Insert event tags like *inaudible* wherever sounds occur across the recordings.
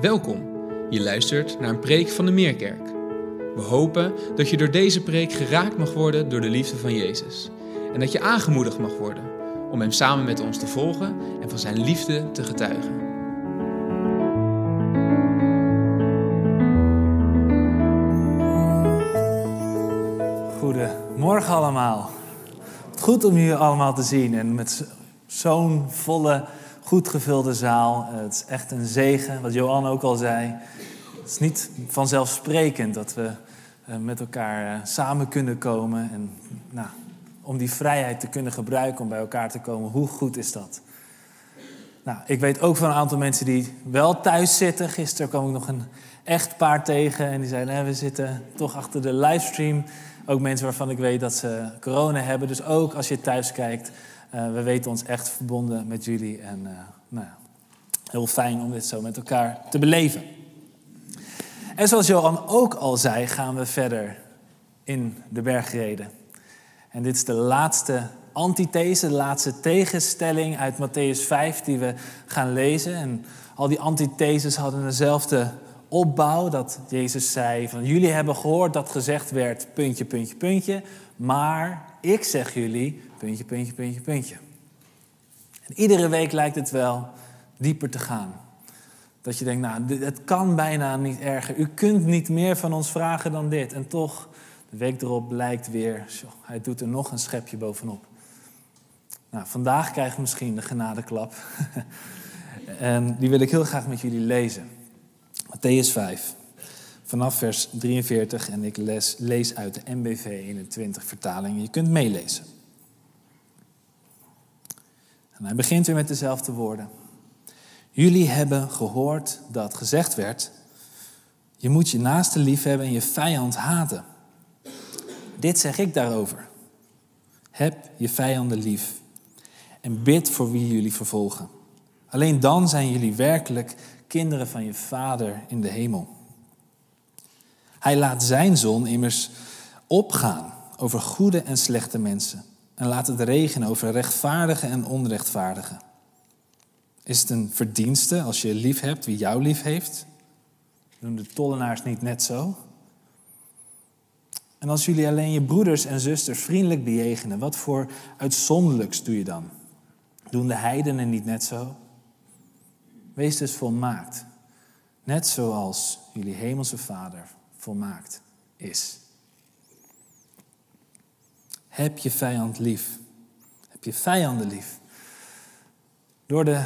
Welkom. Je luistert naar een preek van de Meerkerk. We hopen dat je door deze preek geraakt mag worden door de liefde van Jezus. En dat je aangemoedigd mag worden om Hem samen met ons te volgen en van Zijn liefde te getuigen. Goedemorgen allemaal. Goed om jullie allemaal te zien en met zo'n volle goed gevulde zaal. Het is echt een zegen, wat Johan ook al zei. Het is niet vanzelfsprekend dat we eh, met elkaar eh, samen kunnen komen. En nou, om die vrijheid te kunnen gebruiken om bij elkaar te komen, hoe goed is dat? Nou, ik weet ook van een aantal mensen die wel thuis zitten. Gisteren kwam ik nog een echtpaar tegen en die zeiden: we zitten toch achter de livestream. Ook mensen waarvan ik weet dat ze corona hebben. Dus ook als je thuis kijkt, we weten ons echt verbonden met jullie. En uh, nou, heel fijn om dit zo met elkaar te beleven. En zoals Johan ook al zei, gaan we verder in de bergreden. En dit is de laatste antithese, de laatste tegenstelling uit Matthäus 5 die we gaan lezen. En al die antitheses hadden dezelfde opbouw. Dat Jezus zei van jullie hebben gehoord dat gezegd werd puntje, puntje, puntje. Maar ik zeg jullie puntje, puntje, puntje, puntje. En iedere week lijkt het wel dieper te gaan. Dat je denkt, nou, het kan bijna niet erger. U kunt niet meer van ons vragen dan dit. En toch, de week erop blijkt weer, hij doet er nog een schepje bovenop. Nou, vandaag krijg je misschien de genadeklap. *laughs* en die wil ik heel graag met jullie lezen. Matthäus 5, vanaf vers 43. En ik lees, uit de MBV 21 vertaling. Je kunt meelezen. En hij begint weer met dezelfde woorden. Jullie hebben gehoord dat gezegd werd: Je moet je naaste lief hebben en je vijand haten. Dit zeg ik daarover. Heb je vijanden lief en bid voor wie jullie vervolgen. Alleen dan zijn jullie werkelijk kinderen van je Vader in de hemel. Hij laat zijn zon immers opgaan over goede en slechte mensen en laat het regenen over rechtvaardigen en onrechtvaardigen. Is het een verdienste als je lief hebt wie jou lief heeft? Doen de tollenaars niet net zo? En als jullie alleen je broeders en zusters vriendelijk bejegenen, wat voor uitzonderlijks doe je dan? Doen de heidenen niet net zo? Wees dus volmaakt, net zoals jullie hemelse Vader volmaakt is. Heb je vijand lief. Heb je vijanden lief. Door de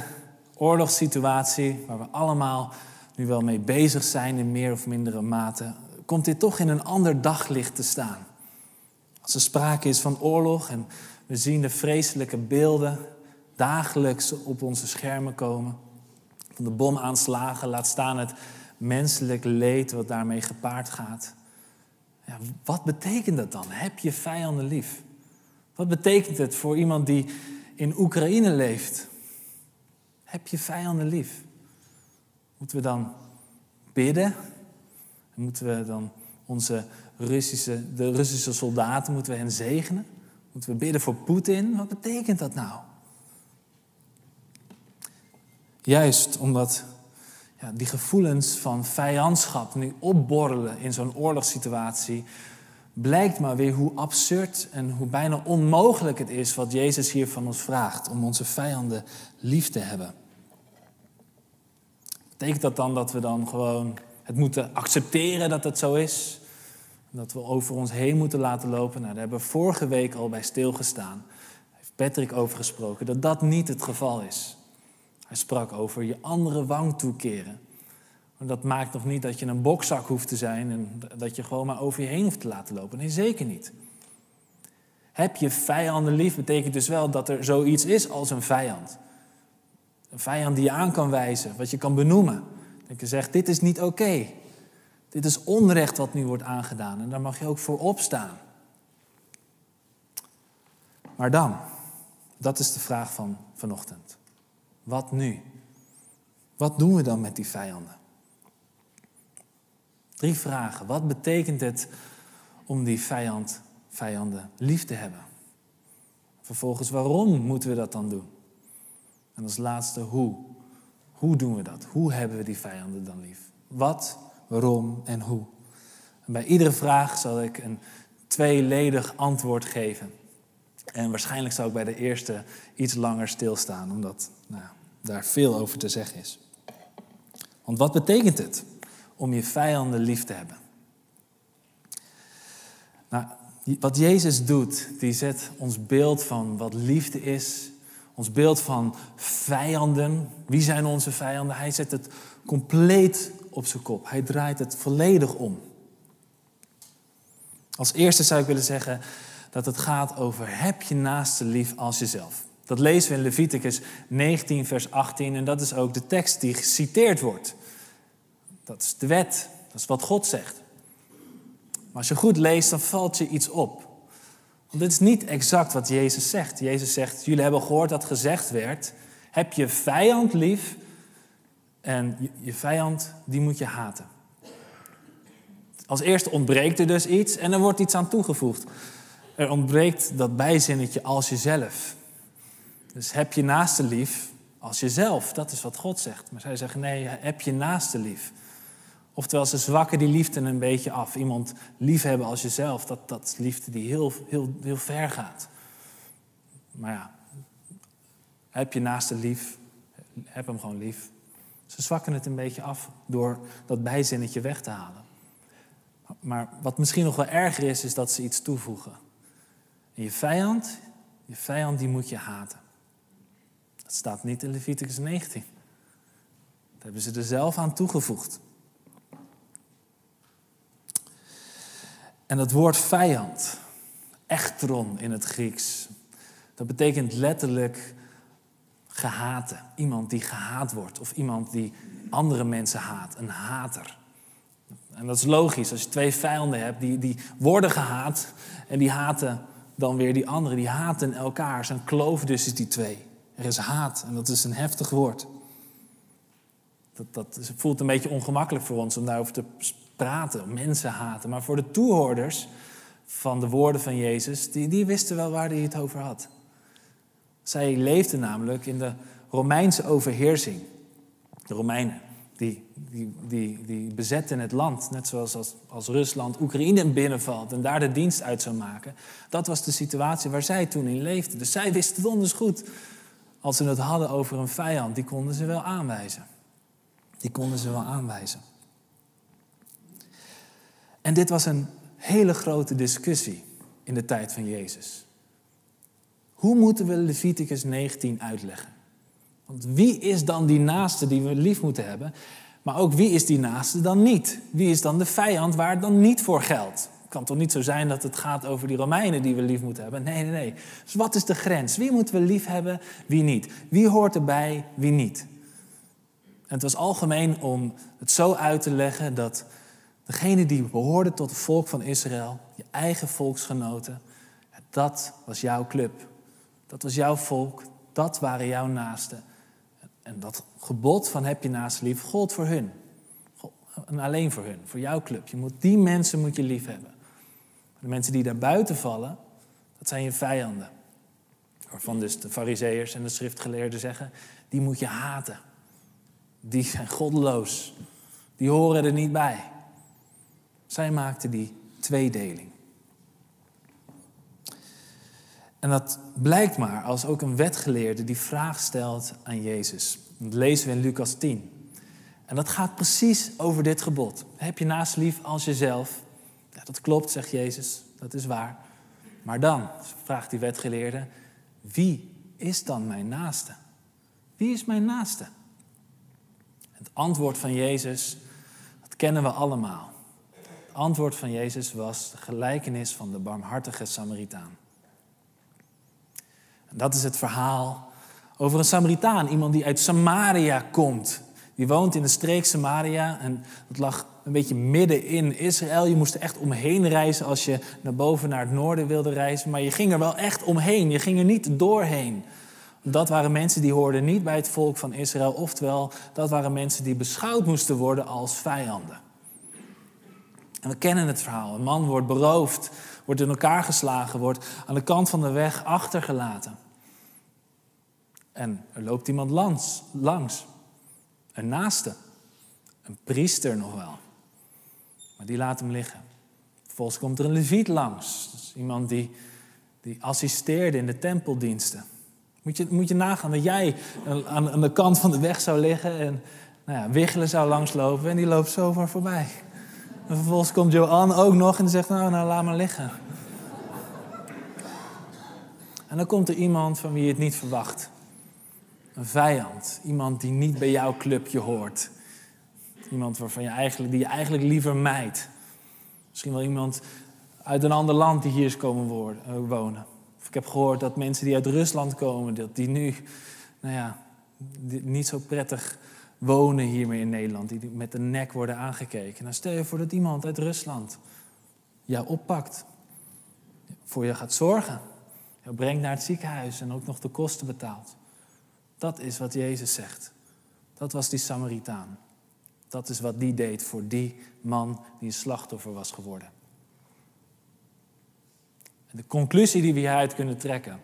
oorlogssituatie, waar we allemaal nu wel mee bezig zijn in meer of mindere mate, komt dit toch in een ander daglicht te staan. Als er sprake is van oorlog en we zien de vreselijke beelden dagelijks op onze schermen komen, van de bomaanslagen, laat staan het menselijk leed wat daarmee gepaard gaat. Ja, wat betekent dat dan? Heb je vijanden lief? Wat betekent het voor iemand die in Oekraïne leeft? Heb je vijanden lief? Moeten we dan bidden? Moeten we dan onze Russische, de Russische soldaten, moeten we hen zegenen? Moeten we bidden voor Poetin? Wat betekent dat nou? Juist omdat ja, die gevoelens van vijandschap nu opborrelen in zo'n oorlogssituatie, blijkt maar weer hoe absurd en hoe bijna onmogelijk het is wat Jezus hier van ons vraagt, om onze vijanden lief te hebben. Betekent dat dan dat we dan gewoon het moeten accepteren dat het zo is? Dat we over ons heen moeten laten lopen? Nou, daar hebben we vorige week al bij stilgestaan. Daar heeft Patrick over gesproken, dat dat niet het geval is. Hij sprak over je andere wang toekeren. Dat maakt nog niet dat je een bokzak hoeft te zijn en dat je gewoon maar over je heen hoeft te laten lopen. Nee, zeker niet. Heb je vijanden lief betekent dus wel dat er zoiets is als een vijand. Een vijand die je aan kan wijzen, wat je kan benoemen. Dat je zegt, dit is niet oké. Dit is onrecht wat nu wordt aangedaan en daar mag je ook voor opstaan. Maar dan, dat is de vraag van vanochtend. Wat nu? Wat doen we dan met die vijanden? Drie vragen. Wat betekent het om die vijand, vijanden lief te hebben? Vervolgens, waarom moeten we dat dan doen? En als laatste, hoe? Hoe doen we dat? Hoe hebben we die vijanden dan lief? Wat, waarom en hoe? Bij iedere vraag zal ik een tweeledig antwoord geven. En waarschijnlijk zal ik bij de eerste iets langer stilstaan, omdat nou, daar veel over te zeggen is. Want wat betekent het om je vijanden lief te hebben? Nou, wat Jezus doet, die zet ons beeld van wat liefde is, ons beeld van vijanden. Wie zijn onze vijanden? Hij zet het compleet op zijn kop. Hij draait het volledig om. Als eerste zou ik willen zeggen dat het gaat over heb je naaste lief als jezelf. Dat lezen we in Leviticus 19, vers 18 en dat is ook de tekst die geciteerd wordt. Dat is de wet, dat is wat God zegt. Maar als je goed leest, dan valt je iets op. Want dit is niet exact wat Jezus zegt. Jezus zegt, jullie hebben gehoord dat gezegd werd, heb je vijand lief en je vijand, die moet je haten. Als eerste ontbreekt er dus iets en er wordt iets aan toegevoegd. Er ontbreekt dat bijzinnetje als jezelf. Dus heb je naaste lief als jezelf. Dat is wat God zegt. Maar zij zeggen nee, heb je naaste lief. Oftewel, ze zwakken die liefde een beetje af. Iemand liefhebben als jezelf, dat, dat is liefde die heel, heel, heel ver gaat. Maar ja, heb je naaste lief, heb hem gewoon lief. Ze zwakken het een beetje af door dat bijzinnetje weg te halen. Maar wat misschien nog wel erger is, is dat ze iets toevoegen. En je vijand, je vijand die moet je haten. Dat staat niet in Leviticus 19. Dat hebben ze er zelf aan toegevoegd. En dat woord vijand, echtron in het Grieks, dat betekent letterlijk gehate. Iemand die gehaat wordt of iemand die andere mensen haat, een hater. En dat is logisch, als je twee vijanden hebt, die, die worden gehaat en die haten dan weer die anderen. Die haten elkaar. Kloof dus is die twee. Er is haat en dat is een heftig woord. Dat, dat voelt een beetje ongemakkelijk voor ons om daarover te praten, mensen haten. Maar voor de toehoorders van de woorden van Jezus, die, die wisten wel waar hij het over had. Zij leefden namelijk in de Romeinse overheersing. De Romeinen, die, die, die, die bezetten het land, net zoals als, als Rusland Oekraïne binnenvalt en daar de dienst uit zou maken. Dat was de situatie waar zij toen in leefden. Dus zij wisten donders goed. Als ze het hadden over een vijand, die konden ze wel aanwijzen. Die konden ze wel aanwijzen. En dit was een hele grote discussie in de tijd van Jezus. Hoe moeten we Leviticus 19 uitleggen? Want wie is dan die naaste die we lief moeten hebben? Maar ook wie is die naaste dan niet? Wie is dan de vijand waar het dan niet voor geldt? Het kan toch niet zo zijn dat het gaat over die Romeinen die we lief moeten hebben? Nee, nee, nee. Dus wat is de grens? Wie moeten we lief hebben, wie niet? Wie hoort erbij, wie niet? En het was algemeen om het zo uit te leggen dat degene die behoorde tot het volk van Israël, je eigen volksgenoten, dat was jouw club. Dat was jouw volk, dat waren jouw naasten. En dat gebod van heb je naast lief gold voor hun. En alleen voor hun, voor jouw club. Je moet, die mensen moet je lief hebben. De mensen die daar buiten vallen, dat zijn je vijanden. Waarvan dus de fariseërs en de schriftgeleerden zeggen, die moet je haten. Die zijn goddeloos. Die horen er niet bij. Zij maakten die tweedeling. En dat blijkt maar als ook een wetgeleerde die vraag stelt aan Jezus. Dat lezen we in Lucas 10. En dat gaat precies over dit gebod. Heb je naast lief als jezelf? Ja, dat klopt, zegt Jezus. Dat is waar. Maar dan vraagt die wetgeleerde: wie is dan mijn naaste? Wie is mijn naaste? Het antwoord van Jezus, dat kennen we allemaal. Het antwoord van Jezus was de gelijkenis van de barmhartige Samaritaan. Dat is het verhaal over een Samaritaan, iemand die uit Samaria komt. Die woont in de streek Samaria en dat lag een beetje midden in Israël. Je moest er echt omheen reizen als je naar boven naar het noorden wilde reizen. Maar je ging er wel echt omheen, je ging er niet doorheen. Dat waren mensen die hoorden niet bij het volk van Israël. Oftewel, dat waren mensen die beschouwd moesten worden als vijanden. En we kennen het verhaal. Een man wordt beroofd, wordt in elkaar geslagen, wordt aan de kant van de weg achtergelaten. En er loopt iemand langs. langs. Een naaste. Een priester nog wel. Maar die laat hem liggen. Vervolgens komt er een leviet langs. Iemand die, die assisteerde in de tempeldiensten. Moet je, moet je nagaan dat jij aan, aan de kant van de weg zou liggen en nou ja, zou langslopen en die loopt zo maar voorbij. En vervolgens komt Johan ook nog en zegt, nou, nou, laat maar liggen. En dan komt er iemand van wie je het niet verwacht. Een vijand. Iemand die niet bij jouw clubje hoort. Iemand waarvan je eigenlijk, die je eigenlijk liever mijdt. Misschien wel iemand uit een ander land die hier is komen eh, wonen. Of ik heb gehoord dat mensen die uit Rusland komen, dat die nu nou ja, niet zo prettig wonen hier meer in Nederland. Die met de nek worden aangekeken. Nou, stel je voor dat iemand uit Rusland jou oppakt. Voor je gaat zorgen. Jou brengt naar het ziekenhuis en ook nog de kosten betaalt. Dat is wat Jezus zegt. Dat was die Samaritaan. Dat is wat die deed voor die man die een slachtoffer was geworden. En de conclusie die we hieruit kunnen trekken,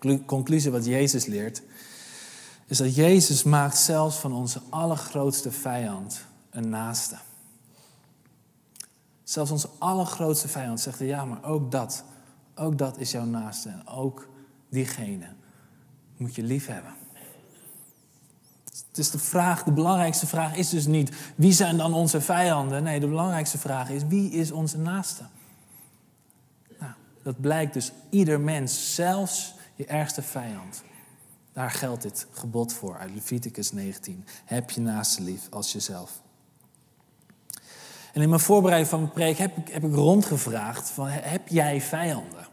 de conclusie wat Jezus leert, is dat Jezus maakt zelfs van onze allergrootste vijand een naaste. Zelfs onze allergrootste vijand zegt, ja, maar ook dat, ook dat is jouw naaste. En ook diegene moet je lief hebben. Is de vraag, de belangrijkste vraag is dus niet wie zijn dan onze vijanden. Nee, de belangrijkste vraag is wie is onze naaste. Nou, dat blijkt dus ieder mens, zelfs je ergste vijand. Daar geldt dit gebod voor uit Leviticus 19. Heb je naaste lief als jezelf. En in mijn voorbereiding van mijn preek heb ik, heb ik rondgevraagd: van, heb jij vijanden?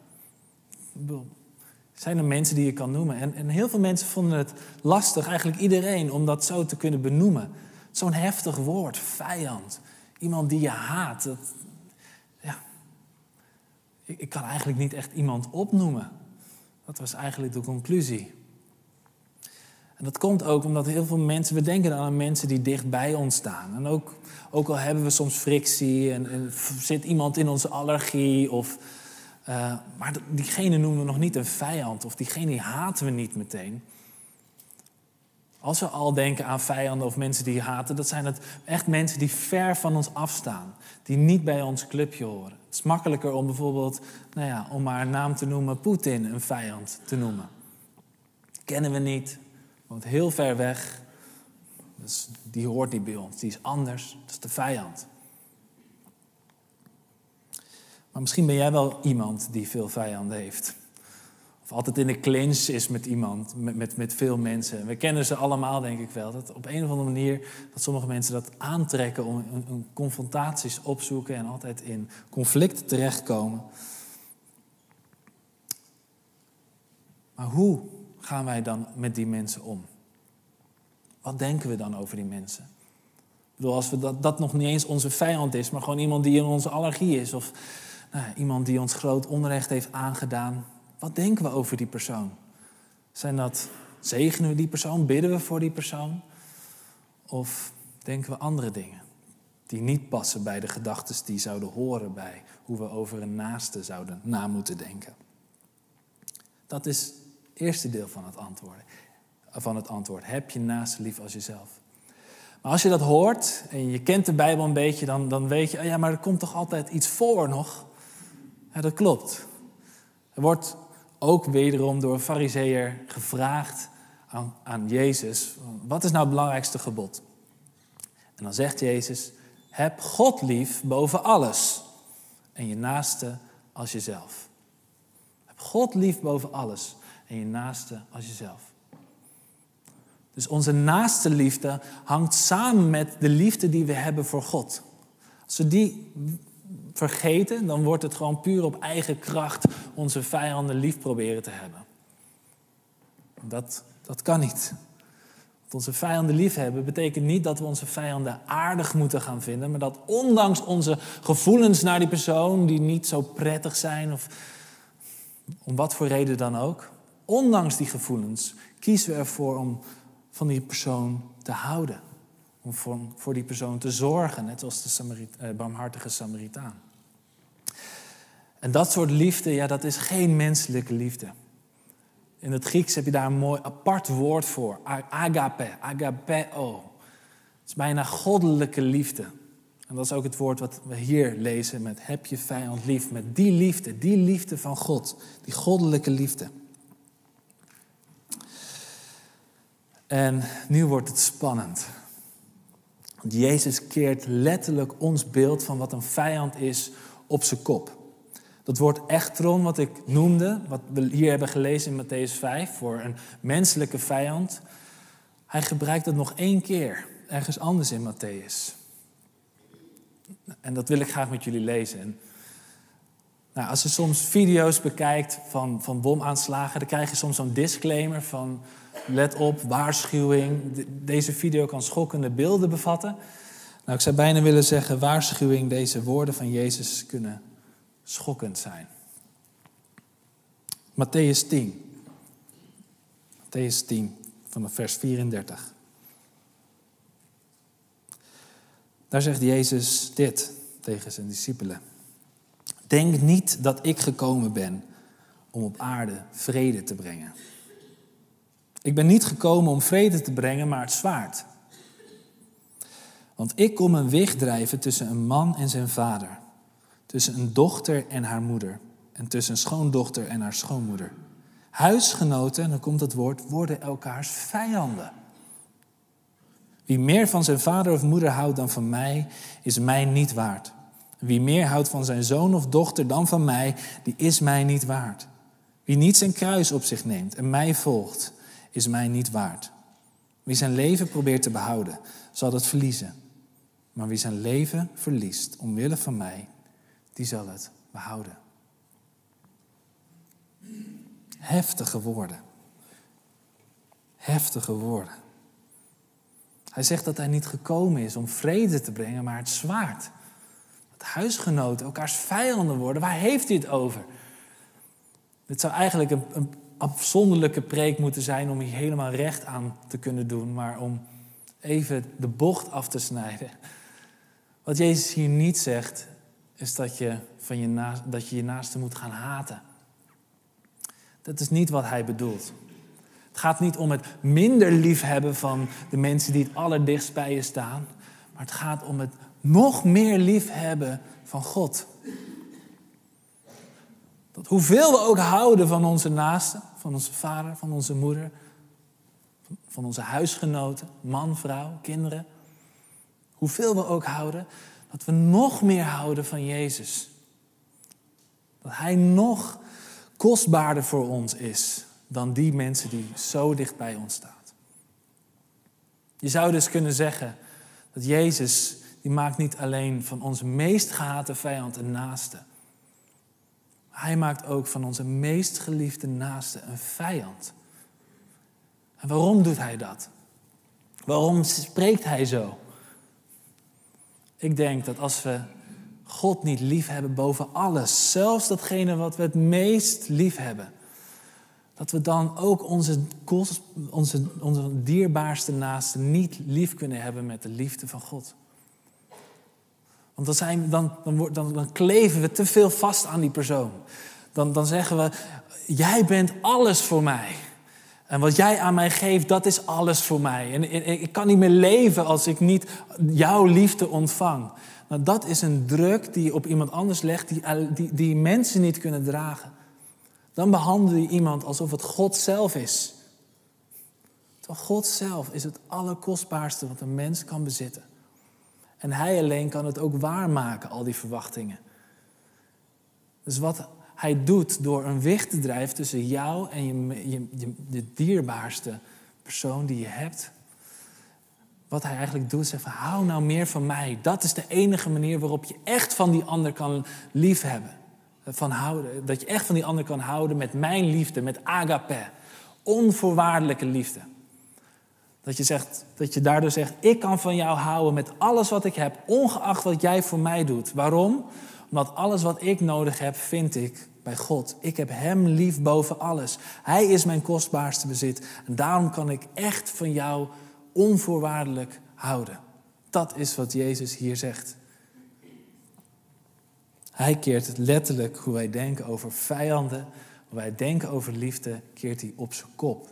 Zijn er mensen die je kan noemen? En, en heel veel mensen vonden het lastig, eigenlijk iedereen, om dat zo te kunnen benoemen. Zo'n heftig woord, vijand. Iemand die je haat. Dat, ja. ik, kan eigenlijk niet echt iemand opnoemen. Dat was eigenlijk de conclusie. En dat komt ook omdat heel veel mensen, we denken aan mensen die dicht bij ons staan. En ook, ook al hebben we soms frictie en, en zit iemand in onze allergie of uh, maar diegene noemen we nog niet een vijand of diegene haten we niet meteen. Als we al denken aan vijanden of mensen die haten, dat zijn het echt mensen die ver van ons afstaan, die niet bij ons clubje horen. Het is makkelijker om bijvoorbeeld, nou ja, om maar een naam te noemen, Poetin een vijand te noemen. Kennen we niet, woont heel ver weg, dus die hoort niet bij ons, die is anders, dat is de vijand. Maar misschien ben jij wel iemand die veel vijanden heeft. Of altijd in de clinch is met iemand, met, met, met veel mensen. We kennen ze allemaal, denk ik wel. Dat op een of andere manier dat sommige mensen dat aantrekken om een, confrontaties opzoeken en altijd in conflict terechtkomen. Maar hoe gaan wij dan met die mensen om? Wat denken we dan over die mensen? Ik bedoel, als we dat, dat nog niet eens onze vijand is, maar gewoon iemand die in onze allergie is. Of nou, iemand die ons groot onrecht heeft aangedaan. Wat denken we over die persoon? Zijn dat, zegenen we die persoon? Bidden we voor die persoon? Of denken we andere dingen die niet passen bij de gedachten die zouden horen bij hoe we over een naaste zouden na moeten denken? Dat is het eerste deel van het antwoord. Van het antwoord. Heb je naaste lief als jezelf? Maar als je dat hoort en je kent de Bijbel een beetje, dan, dan weet je, oh ja, maar er komt toch altijd iets voor nog ja, dat klopt. Er wordt ook wederom door een fariseer gevraagd aan, aan Jezus, wat is nou het belangrijkste gebod? En dan zegt Jezus, heb God lief boven alles en je naaste als jezelf. Heb God lief boven alles en je naaste als jezelf. Dus onze naaste liefde hangt samen met de liefde die we hebben voor God. Als we die vergeten, dan wordt het gewoon puur op eigen kracht onze vijanden lief proberen te hebben. Dat, dat kan niet. Onze vijanden lief hebben betekent niet dat we onze vijanden aardig moeten gaan vinden, maar dat ondanks onze gevoelens naar die persoon, die niet zo prettig zijn, of om wat voor reden dan ook, ondanks die gevoelens kiezen we ervoor om van die persoon te houden. Om voor, die persoon te zorgen, net als de Samarit, eh, barmhartige Samaritaan. En dat soort liefde, ja, dat is geen menselijke liefde. In het Grieks heb je daar een mooi apart woord voor. Agape, agapeo. Het is bijna goddelijke liefde. En dat is ook het woord wat we hier lezen met heb je vijand lief. Met die liefde, die liefde van God. Die goddelijke liefde. En nu wordt het spannend. Want Jezus keert letterlijk ons beeld van wat een vijand is op zijn kop. Dat woord echtron, wat ik noemde, wat we hier hebben gelezen in Matthäus 5, voor een menselijke vijand, hij gebruikt het nog één keer, ergens anders in Matthäus. En dat wil ik graag met jullie lezen. nou, als je soms video's bekijkt van, van bomaanslagen, dan krijg je soms zo'n disclaimer van let op, waarschuwing. Deze video kan schokkende beelden bevatten. Nou, ik zou bijna willen zeggen, waarschuwing, deze woorden van Jezus kunnen schokkend zijn. Matthäus 10. Matthäus 10, vanaf vers 34. Daar zegt Jezus dit tegen zijn discipelen. Denk niet dat ik gekomen ben om op aarde vrede te brengen. Ik ben niet gekomen om vrede te brengen, maar het zwaard. Want ik kom een weg drijven tussen een man en zijn vader, tussen een dochter en haar moeder, en tussen een schoondochter en haar schoonmoeder. Huisgenoten, en dan komt het woord, worden elkaars vijanden. Wie meer van zijn vader of moeder houdt dan van mij, is mij niet waard. Wie meer houdt van zijn zoon of dochter dan van mij, die is mij niet waard. Wie niet zijn kruis op zich neemt en mij volgt, is mij niet waard. Wie zijn leven probeert te behouden, zal het verliezen. Maar wie zijn leven verliest omwille van mij, die zal het behouden. Heftige woorden. Heftige woorden. Hij zegt dat hij niet gekomen is om vrede te brengen, maar het zwaard. Dat huisgenoten elkaars vijanden worden. Waar heeft hij het over? Dit zou eigenlijk een, een afzonderlijke preek moeten zijn om hier helemaal recht aan te kunnen doen, maar om even de bocht af te snijden. Wat Jezus hier niet zegt, is dat je, van je, naast, dat je je naaste moet gaan haten. Dat is niet wat hij bedoelt. Het gaat niet om het minder liefhebben van de mensen die het allerdichtst bij je staan, maar het gaat om het nog meer liefhebben van God. Dat hoeveel we ook houden van onze naasten, van onze vader, van onze moeder, van onze huisgenoten, man, vrouw, kinderen. Hoeveel we ook houden, dat we nog meer houden van Jezus. Dat Hij nog kostbaarder voor ons is dan die mensen die zo dicht bij ons staan. Je zou dus kunnen zeggen dat Jezus, die maakt niet alleen van onze meest gehate vijand een naaste. Hij maakt ook van onze meest geliefde naaste een vijand. En waarom doet hij dat? Waarom spreekt hij zo? Ik denk dat als we God niet lief hebben boven alles, zelfs datgene wat we het meest lief hebben, dat we dan ook onze, onze, onze dierbaarste naaste niet lief kunnen hebben met de liefde van God. Want dan, zijn, dan, dan, dan kleven we te veel vast aan die persoon. Dan, dan zeggen we, jij bent alles voor mij. En wat jij aan mij geeft, dat is alles voor mij. En ik kan niet meer leven als ik niet jouw liefde ontvang. Nou, dat is een druk die je op iemand anders legt, die, die, die mensen niet kunnen dragen. Dan behandel je iemand alsof het God zelf is. Terwijl God zelf is het allerkostbaarste wat een mens kan bezitten. En Hij alleen kan het ook waarmaken, al die verwachtingen. Dus wat Hij doet door een weg te drijven tussen jou en je, je, de dierbaarste persoon die je hebt. Wat Hij eigenlijk doet, zegt van hou nou meer van mij. Dat is de enige manier waarop je echt van die ander kan liefhebben. Van houden, dat je echt van die ander kan houden met mijn liefde, met agape. Onvoorwaardelijke liefde. Dat je, zegt, dat je daardoor zegt, ik kan van jou houden met alles wat ik heb, ongeacht wat jij voor mij doet. Waarom? Omdat alles wat ik nodig heb, vind ik bij God. Ik heb Hem lief boven alles. Hij is mijn kostbaarste bezit. En daarom kan ik echt van jou onvoorwaardelijk houden. Dat is wat Jezus hier zegt. Hij keert het letterlijk hoe wij denken over vijanden, wat wij denken over liefde, keert hij op zijn kop.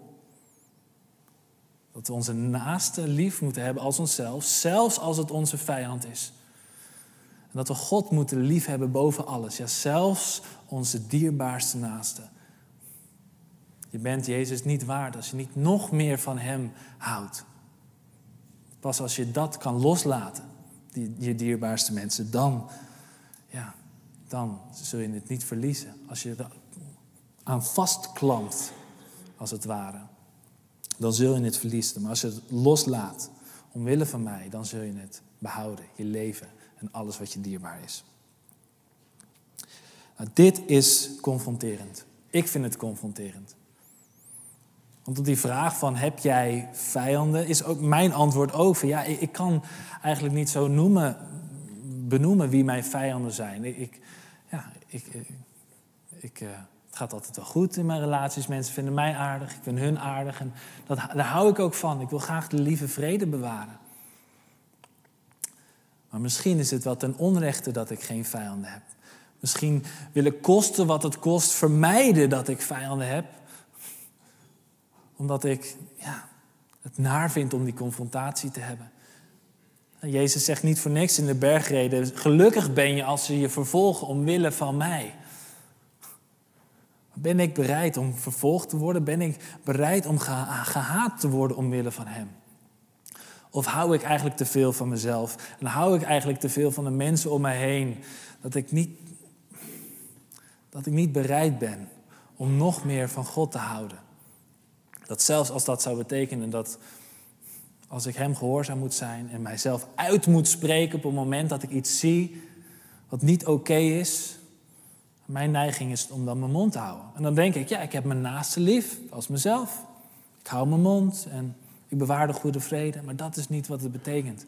Dat we onze naaste lief moeten hebben als onszelf, zelfs als het onze vijand is. Dat we God moeten liefhebben boven alles, ja, zelfs onze dierbaarste naaste. Je bent Jezus niet waard als je niet nog meer van Hem houdt. Pas als je dat kan loslaten, die, je dierbaarste mensen, dan, ja, dan zul je het niet verliezen. Als je er aan vastklampt, als het ware, dan zul je het verliezen. Maar als je het loslaat, omwille van mij, dan zul je het behouden, je leven alles wat je dierbaar is. Nou, dit is confronterend. Ik vind het confronterend. Want op die vraag van heb jij vijanden, is ook mijn antwoord van ja, ik, kan eigenlijk niet zo noemen, benoemen wie mijn vijanden zijn. Ik, ja, ik, ik, uh, het gaat altijd wel goed in mijn relaties. Mensen vinden mij aardig, ik vind hun aardig. En dat, daar hou ik ook van. Ik wil graag de lieve vrede bewaren. Maar misschien is het wel ten onrechte dat ik geen vijanden heb. Misschien wil ik kosten wat het kost vermijden dat ik vijanden heb omdat ik ja, het naar vind om die confrontatie te hebben. Jezus zegt niet voor niks in de bergreden: gelukkig ben je als ze je vervolgen omwille van mij. Ben ik bereid om vervolgd te worden? Ben ik bereid om gehaat te worden omwille van Hem? Of hou ik eigenlijk te veel van mezelf? En hou ik eigenlijk te veel van de mensen om mij heen? Dat ik niet, dat ik niet bereid ben om nog meer van God te houden. Dat zelfs als dat zou betekenen dat als ik Hem gehoorzaam moet zijn en mijzelf uit moet spreken op het moment dat ik iets zie wat niet oké is, mijn neiging is om dan mijn mond te houden. En dan denk ik, ja, ik heb mijn naaste lief als mezelf. Ik hou mijn mond en ik bewaar de goede vrede, maar dat is niet wat het betekent.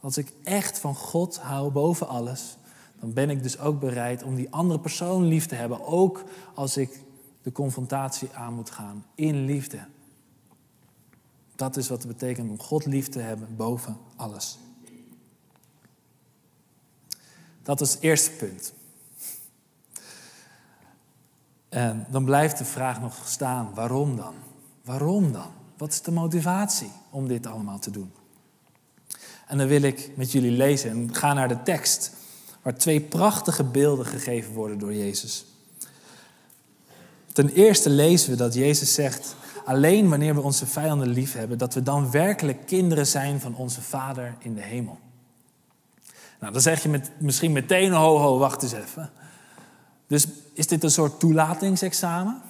Als ik echt van God hou boven alles, dan ben ik dus ook bereid om die andere persoon lief te hebben, ook als ik de confrontatie aan moet gaan in liefde. Dat is wat het betekent om God lief te hebben boven alles. Dat is het eerste punt. En dan blijft de vraag nog staan, waarom dan? Waarom dan? Wat is de motivatie om dit allemaal te doen? En dan wil ik met jullie lezen en ga naar de tekst, waar twee prachtige beelden gegeven worden door Jezus. Ten eerste lezen we dat Jezus zegt, alleen wanneer we onze vijanden lief hebben, dat we dan werkelijk kinderen zijn van onze Vader in de hemel. Nou, dan zeg je met, misschien meteen, ho ho, wacht eens even. Dus is dit een soort toelatingsexamen?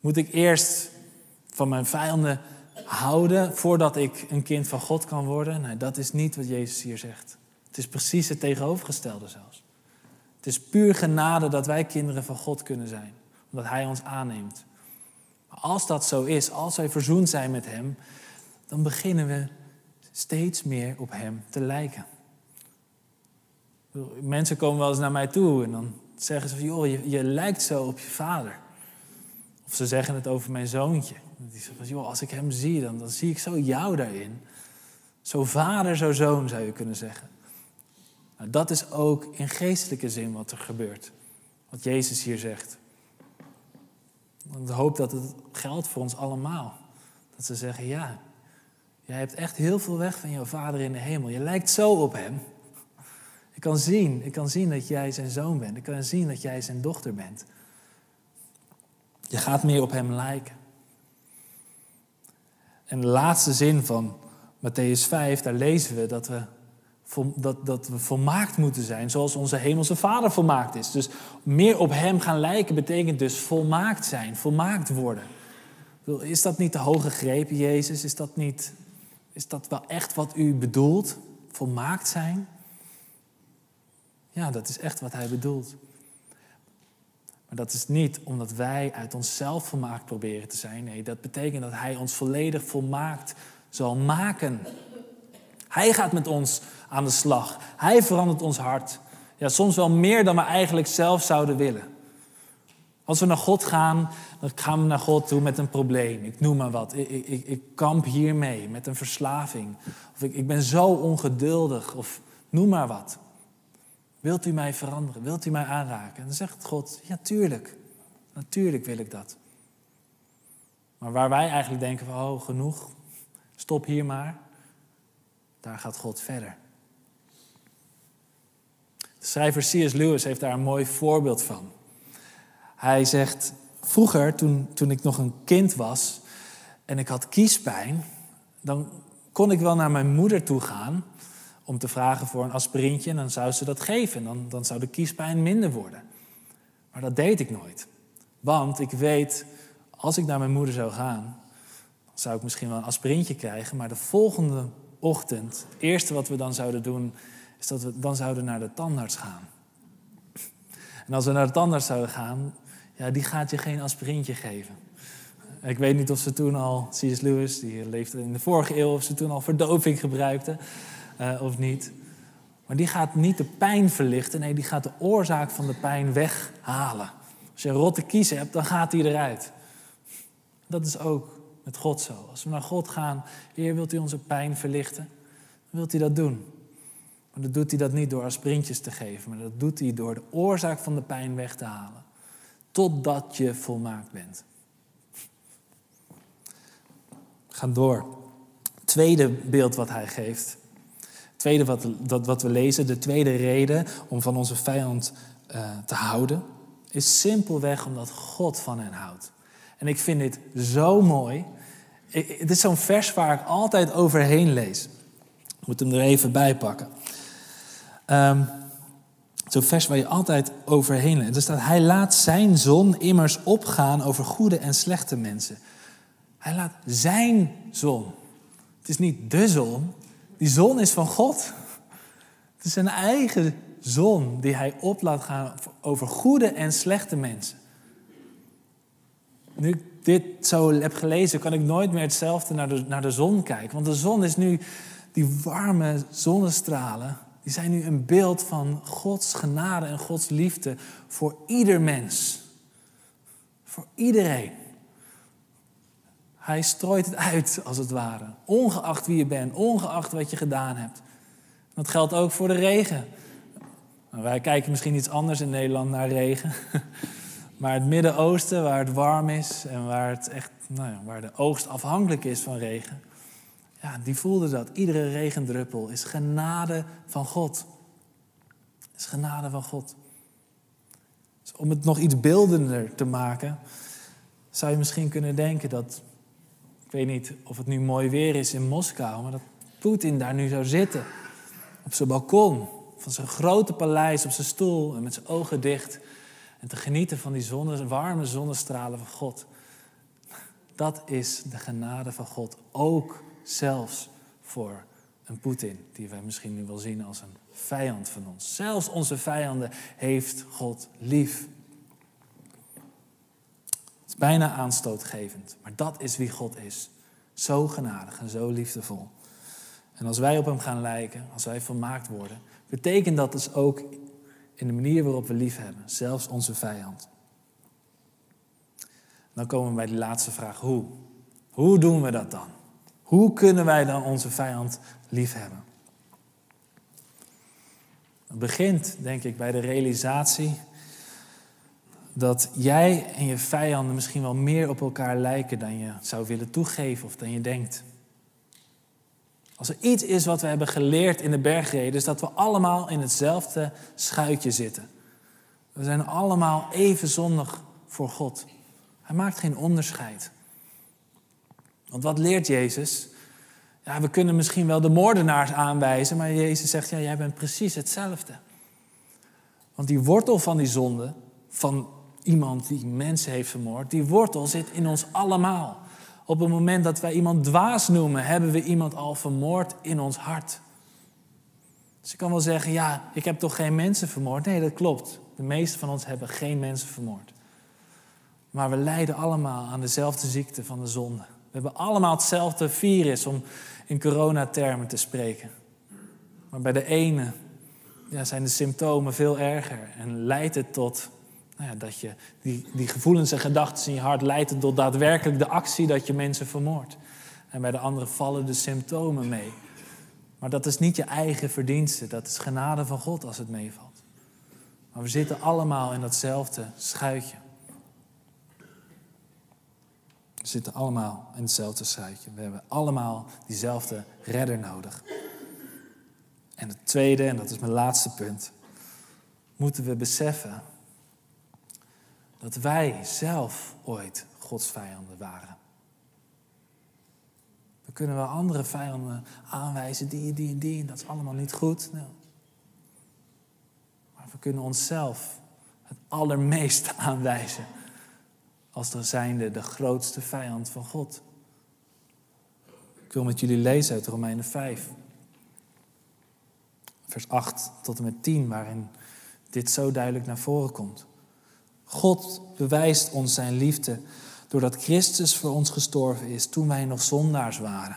Moet ik eerst van mijn vijanden houden voordat ik een kind van God kan worden? Nee, dat is niet wat Jezus hier zegt. Het is precies het tegenovergestelde zelfs. Het is puur genade dat wij kinderen van God kunnen zijn omdat Hij ons aanneemt. Maar als dat zo is, als wij verzoend zijn met Hem, dan beginnen we steeds meer op Hem te lijken. Mensen komen wel eens naar mij toe en dan zeggen ze van, joh, je, je lijkt zo op je vader. Of ze zeggen het over mijn zoontje. Die zeggen van, als ik hem zie, dan, dan zie ik zo jou daarin. Zo vader, zo zoon, zou je kunnen zeggen. Nou, dat is ook in geestelijke zin wat er gebeurt. Wat Jezus hier zegt. Ik hoop dat het geldt voor ons allemaal. Dat ze zeggen, ja, jij hebt echt heel veel weg van jouw vader in de hemel. Je lijkt zo op hem. Ik kan zien, ik kan zien dat jij zijn zoon bent. Ik kan zien dat jij zijn dochter bent. Je gaat meer op hem lijken. En de laatste zin van Matthäus 5, daar lezen we dat we dat, dat we volmaakt moeten zijn zoals onze hemelse Vader volmaakt is. Dus meer op Hem gaan lijken betekent dus volmaakt zijn, volmaakt worden. Is dat niet de hoge greep, Jezus? Is dat, niet, is dat wel echt wat u bedoelt? Volmaakt zijn? Ja, dat is echt wat Hij bedoelt. Maar dat is niet omdat wij uit onszelf volmaakt proberen te zijn. Nee, dat betekent dat Hij ons volledig volmaakt zal maken. Hij gaat met ons aan de slag. Hij verandert ons hart. Ja, soms wel meer dan we eigenlijk zelf zouden willen. Als we naar God gaan, dan gaan we naar God toe met een probleem. Ik noem maar wat. Ik, ik, ik kamp hiermee met een verslaving. Of ik, ik ben zo ongeduldig. Of noem maar wat. Wilt u mij veranderen? Wilt u mij aanraken? En dan zegt God, ja tuurlijk. Natuurlijk wil ik dat. Maar waar wij eigenlijk denken van, oh, genoeg, stop hier maar, daar gaat God verder. De schrijver C.S. Lewis heeft daar een mooi voorbeeld van. Hij zegt, vroeger, toen, toen ik nog een kind was en ik had kiespijn, dan kon ik wel naar mijn moeder toe gaan om te vragen voor een aspirintje en dan zou ze dat geven. Dan, dan zou de kiespijn minder worden. Maar dat deed ik nooit. Want ik weet, als ik naar mijn moeder zou gaan, dan zou ik misschien wel een aspirintje krijgen, maar de volgende ochtend, het eerste wat we dan zouden doen, is dat we dan zouden naar de tandarts gaan. En als we naar de tandarts zouden gaan, ja, die gaat je geen aspirintje geven. Ik weet niet of ze toen al, C.S. Lewis, die leefde in de vorige eeuw, of ze toen al verdoving gebruikten uh, of niet. Maar die gaat niet de pijn verlichten, nee, die gaat de oorzaak van de pijn weghalen. Als je rotte kies hebt, dan gaat die eruit. Dat is ook met God zo. Als we naar God gaan, Heer, wilt u onze pijn verlichten? Dan wilt hij dat doen. Maar dan doet hij dat niet door aspirintjes te geven, maar dat doet hij door de oorzaak van de pijn weg te halen. Totdat je volmaakt bent. We gaan door. Tweede beeld wat hij geeft. Tweede wat, dat, wat we lezen, de tweede reden om van onze vijand uh, te houden, is simpelweg omdat God van hen houdt. En ik vind dit zo mooi. Het is zo'n vers waar ik altijd overheen lees. Ik moet hem er even bij pakken. Um, zo'n vers waar je altijd overheen leest. Er staat, hij laat zijn zon immers opgaan over goede en slechte mensen. Hij laat zijn zon. Het is niet de zon. Die zon is van God. Het is zijn eigen zon die hij op laat gaan over goede en slechte mensen. Nu ik dit zo heb gelezen, kan ik nooit meer hetzelfde naar de, naar de zon kijken. Want de zon is nu, die warme zonnestralen, die zijn nu een beeld van Gods genade en Gods liefde voor ieder mens. Voor iedereen. Hij strooit het uit, als het ware. Ongeacht wie je bent, ongeacht wat je gedaan hebt. Dat geldt ook voor de regen. Nou, wij kijken misschien iets anders in Nederland naar regen. *laughs* Maar het Midden-Oosten, waar het warm is en waar, het echt, nou ja, waar de oogst afhankelijk is van regen, ja, die voelden dat. Iedere regendruppel is genade van God. Is genade van God. Dus om het nog iets beeldender te maken, zou je misschien kunnen denken dat, ik weet niet of het nu mooi weer is in Moskou, maar dat Poetin daar nu zou zitten. Op zijn balkon van zijn grote paleis, op zijn stoel en met zijn ogen dicht en te genieten van die warme zonnestralen van God. Dat is de genade van God. Ook zelfs voor een Poetin, die wij misschien nu wel zien als een vijand van ons. Zelfs onze vijanden heeft God lief. Is bijna aanstootgevend, maar dat is wie God is. Zo genadig en zo liefdevol. En als wij op Hem gaan lijken, als wij volmaakt worden, betekent dat dus ook in de manier waarop we lief hebben, zelfs onze vijand. Dan komen we bij die laatste vraag, hoe? Hoe doen we dat dan? Hoe kunnen wij dan onze vijand lief hebben? Het begint, denk ik, bij de realisatie dat jij en je vijanden misschien wel meer op elkaar lijken dan je zou willen toegeven of dan je denkt. Als er iets is wat we hebben geleerd in de bergreden, is dat we allemaal in hetzelfde schuitje zitten. We zijn allemaal even zondig voor God. Hij maakt geen onderscheid. Want wat leert Jezus? Ja, we kunnen misschien wel de moordenaars aanwijzen, maar Jezus zegt, ja, jij bent precies hetzelfde. Want die wortel van die zonde, van iemand die mensen heeft vermoord, die wortel zit in ons allemaal. Op het moment dat wij iemand dwaas noemen, hebben we iemand al vermoord in ons hart. Dus je kan wel zeggen, ja, ik heb toch geen mensen vermoord? Nee, dat klopt. De meeste van ons hebben geen mensen vermoord. Maar we lijden allemaal aan dezelfde ziekte van de zonde. We hebben allemaal hetzelfde virus, om in coronatermen te spreken. Maar bij de ene ja, zijn de symptomen veel erger en leidt het tot nou dat je die, die gevoelens en gedachten in je hart leidt tot daadwerkelijk de actie dat je mensen vermoordt. En bij de andere vallen de symptomen mee. Maar dat is niet je eigen verdienste, dat is genade van God als het meevalt. Maar we zitten allemaal in datzelfde schuitje. We zitten allemaal in hetzelfde schuitje. We hebben allemaal diezelfde redder nodig. En het tweede, en dat is mijn laatste punt, moeten we beseffen dat wij zelf ooit Gods vijanden waren. We kunnen wel andere vijanden aanwijzen, die, die en die, dat is allemaal niet goed. Nou. Maar we kunnen onszelf het allermeest *laughs* aanwijzen als de zijnde de grootste vijand van God. Ik wil met jullie lezen uit Romeinen 5, vers 8 tot en met 10, waarin dit zo duidelijk naar voren komt. God bewijst ons zijn liefde doordat Christus voor ons gestorven is toen wij nog zondaars waren.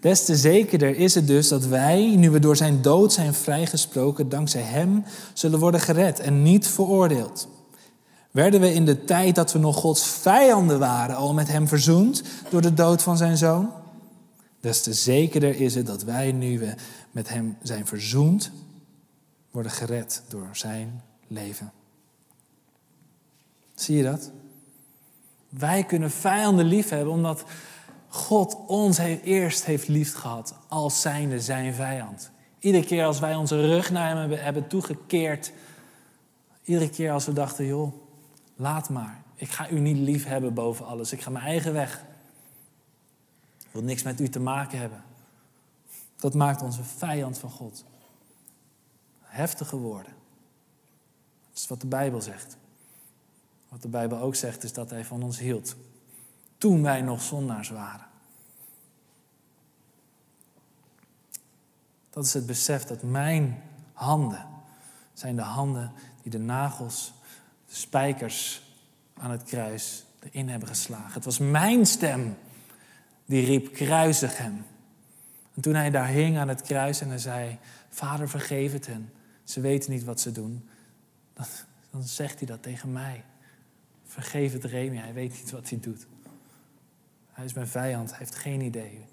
Des te zekerder is het dus dat wij, nu we door zijn dood zijn vrijgesproken, dankzij hem zullen worden gered en niet veroordeeld. Werden we in de tijd dat we nog Gods vijanden waren al met hem verzoend door de dood van zijn zoon? Des te zekerder is het dat wij, nu we met hem zijn verzoend, worden gered door zijn leven. Zie je dat? Wij kunnen vijanden lief hebben omdat God ons eerst heeft lief gehad als zijnde zijn vijand. Iedere keer als wij onze rug naar hem hebben toegekeerd, iedere keer als we dachten, joh, laat maar. Ik ga u niet lief hebben boven alles. Ik ga mijn eigen weg. Ik wil niks met u te maken hebben. Dat maakt ons een vijand van God. Heftige woorden. Dat is wat de Bijbel zegt. Wat de Bijbel ook zegt is dat hij van ons hield. Toen wij nog zondaars waren. Dat is het besef dat mijn handen zijn de handen die de nagels, de spijkers aan het kruis erin hebben geslagen. Het was mijn stem die riep, kruisig hem. En toen hij daar hing aan het kruis en hij zei, Vader vergeef het hen, ze weten niet wat ze doen, dan, dan zegt hij dat tegen mij. Vergeef het Remy, hij weet niet wat hij doet. Hij is mijn vijand, hij heeft geen idee.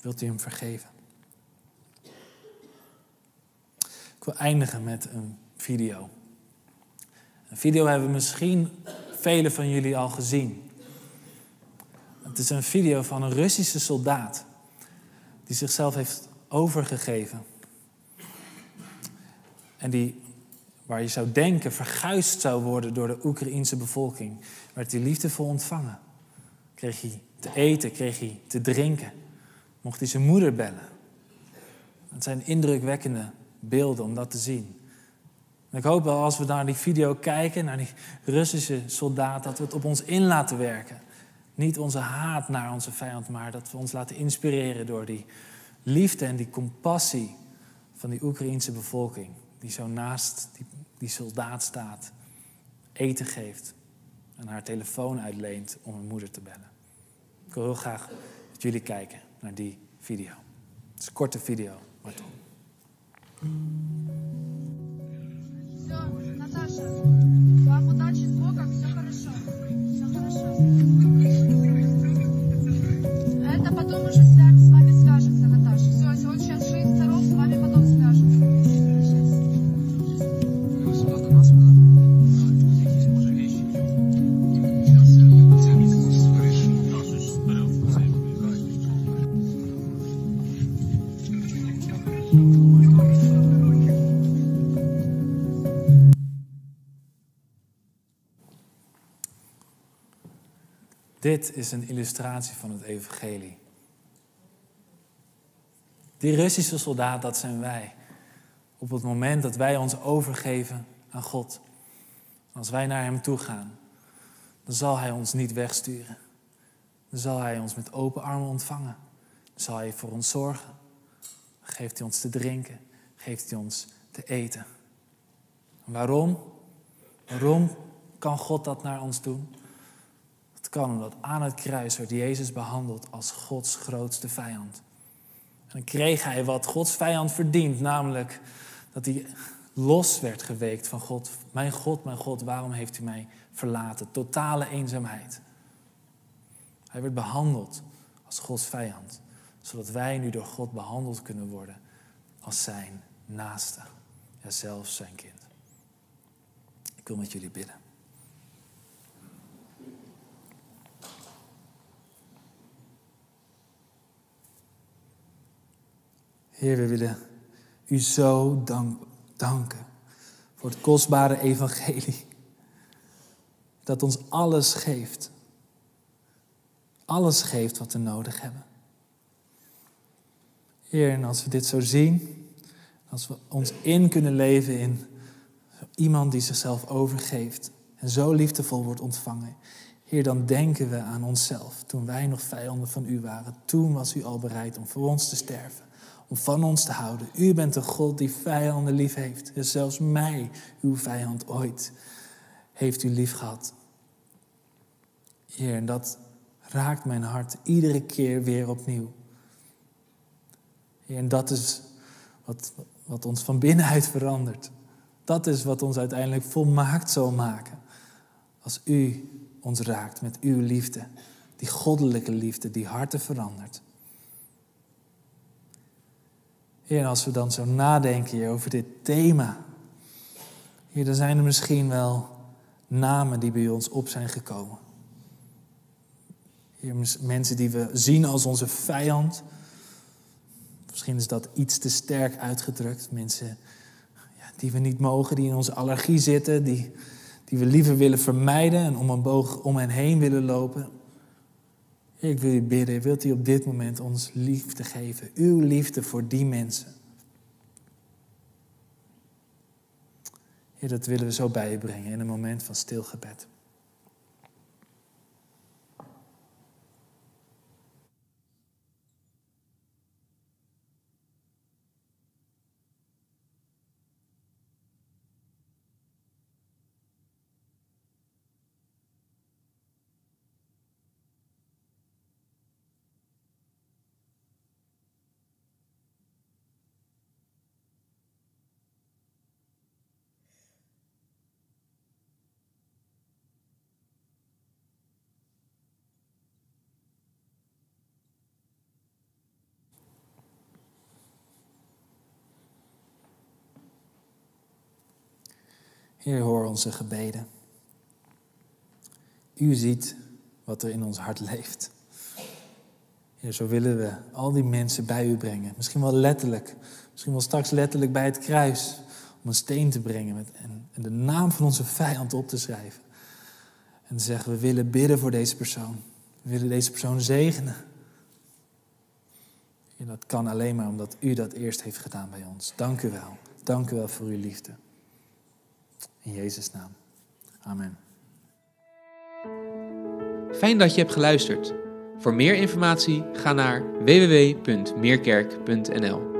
Wilt u hem vergeven? Ik wil eindigen met een video. Een video hebben misschien velen van jullie al gezien. Het is een video van een Russische soldaat die zichzelf heeft overgegeven. En die waar je zou denken verguisd zou worden door de Oekraïense bevolking, werd hij liefdevol ontvangen. Kreeg hij te eten, kreeg hij te drinken, mocht hij zijn moeder bellen. Het zijn indrukwekkende beelden om dat te zien. En ik hoop wel als we naar die video kijken, naar die Russische soldaat, dat we het op ons in laten werken. Niet onze haat naar onze vijand, maar dat we ons laten inspireren door die liefde en die compassie van die Oekraïense bevolking die zo naast die, die soldaat staat, eten geeft en haar telefoon uitleent om haar moeder te bellen. Ik wil heel graag dat jullie kijken naar die video. Het is een korte video, maar toch. Natasha. Dit is een illustratie van het evangelie. Die Russische soldaat, dat zijn wij. Op het moment dat wij ons overgeven aan God. Als wij naar Hem toe gaan, dan zal Hij ons niet wegsturen. Dan zal Hij ons met open armen ontvangen. Dan zal Hij voor ons zorgen. Dan geeft Hij ons te drinken. Geeft Hij ons te eten. waarom? Waarom kan God dat naar ons doen? Kan omdat aan het kruis werd Jezus behandeld als Gods grootste vijand. En dan kreeg hij wat Gods vijand verdient, namelijk dat hij los werd geweekt van God. Mijn God, mijn God, waarom heeft u mij verlaten? Totale eenzaamheid. Hij werd behandeld als Gods vijand, zodat wij nu door God behandeld kunnen worden als zijn naaste, ja zelfs zijn kind. Ik wil met jullie bidden. Heer, we willen u zo dank, danken voor het kostbare evangelie. Dat ons alles geeft. Alles geeft wat we nodig hebben. Heer, en als we dit zo zien, als we ons in kunnen leven in iemand die zichzelf overgeeft en zo liefdevol wordt ontvangen. Heer, dan denken we aan onszelf. Toen wij nog vijanden van u waren, toen was u al bereid om voor ons te sterven, om van ons te houden. U bent de God die vijanden lief heeft. En zelfs mij, uw vijand ooit, heeft u lief gehad. Heer, en dat raakt mijn hart iedere keer weer opnieuw. Heer, en dat is wat, wat ons van binnenuit verandert. Dat is wat ons uiteindelijk volmaakt zal maken. Als u ons raakt met uw liefde. Die goddelijke liefde die harten verandert. Heer, als we dan zo nadenken hier over dit thema. Heer, dan zijn er misschien wel namen die bij ons op zijn gekomen. Mensen die we zien als onze vijand. Misschien is dat iets te sterk uitgedrukt. Mensen ja, die we niet mogen, die in onze allergie zitten, die, die we liever willen vermijden en om een boog om hen heen willen lopen. Ik wil u bidden, wilt u op dit moment ons liefde geven, uw liefde voor die mensen. Heer, dat willen we zo bij je brengen in een moment van stilgebed. Heer, hoor onze gebeden. U ziet wat er in ons hart leeft. Heer, zo willen we al die mensen bij u brengen. Misschien wel letterlijk. Misschien wel straks letterlijk bij het kruis. Om een steen te brengen met, en, en de naam van onze vijand op te schrijven. En te zeggen, we willen bidden voor deze persoon. We willen deze persoon zegenen. En dat kan alleen maar omdat u dat eerst heeft gedaan bij ons. Dank u wel. Dank u wel voor uw liefde. In Jezus' naam. Amen. Fijn dat je hebt geluisterd. Voor meer informatie ga naar www.meerkerk.nl.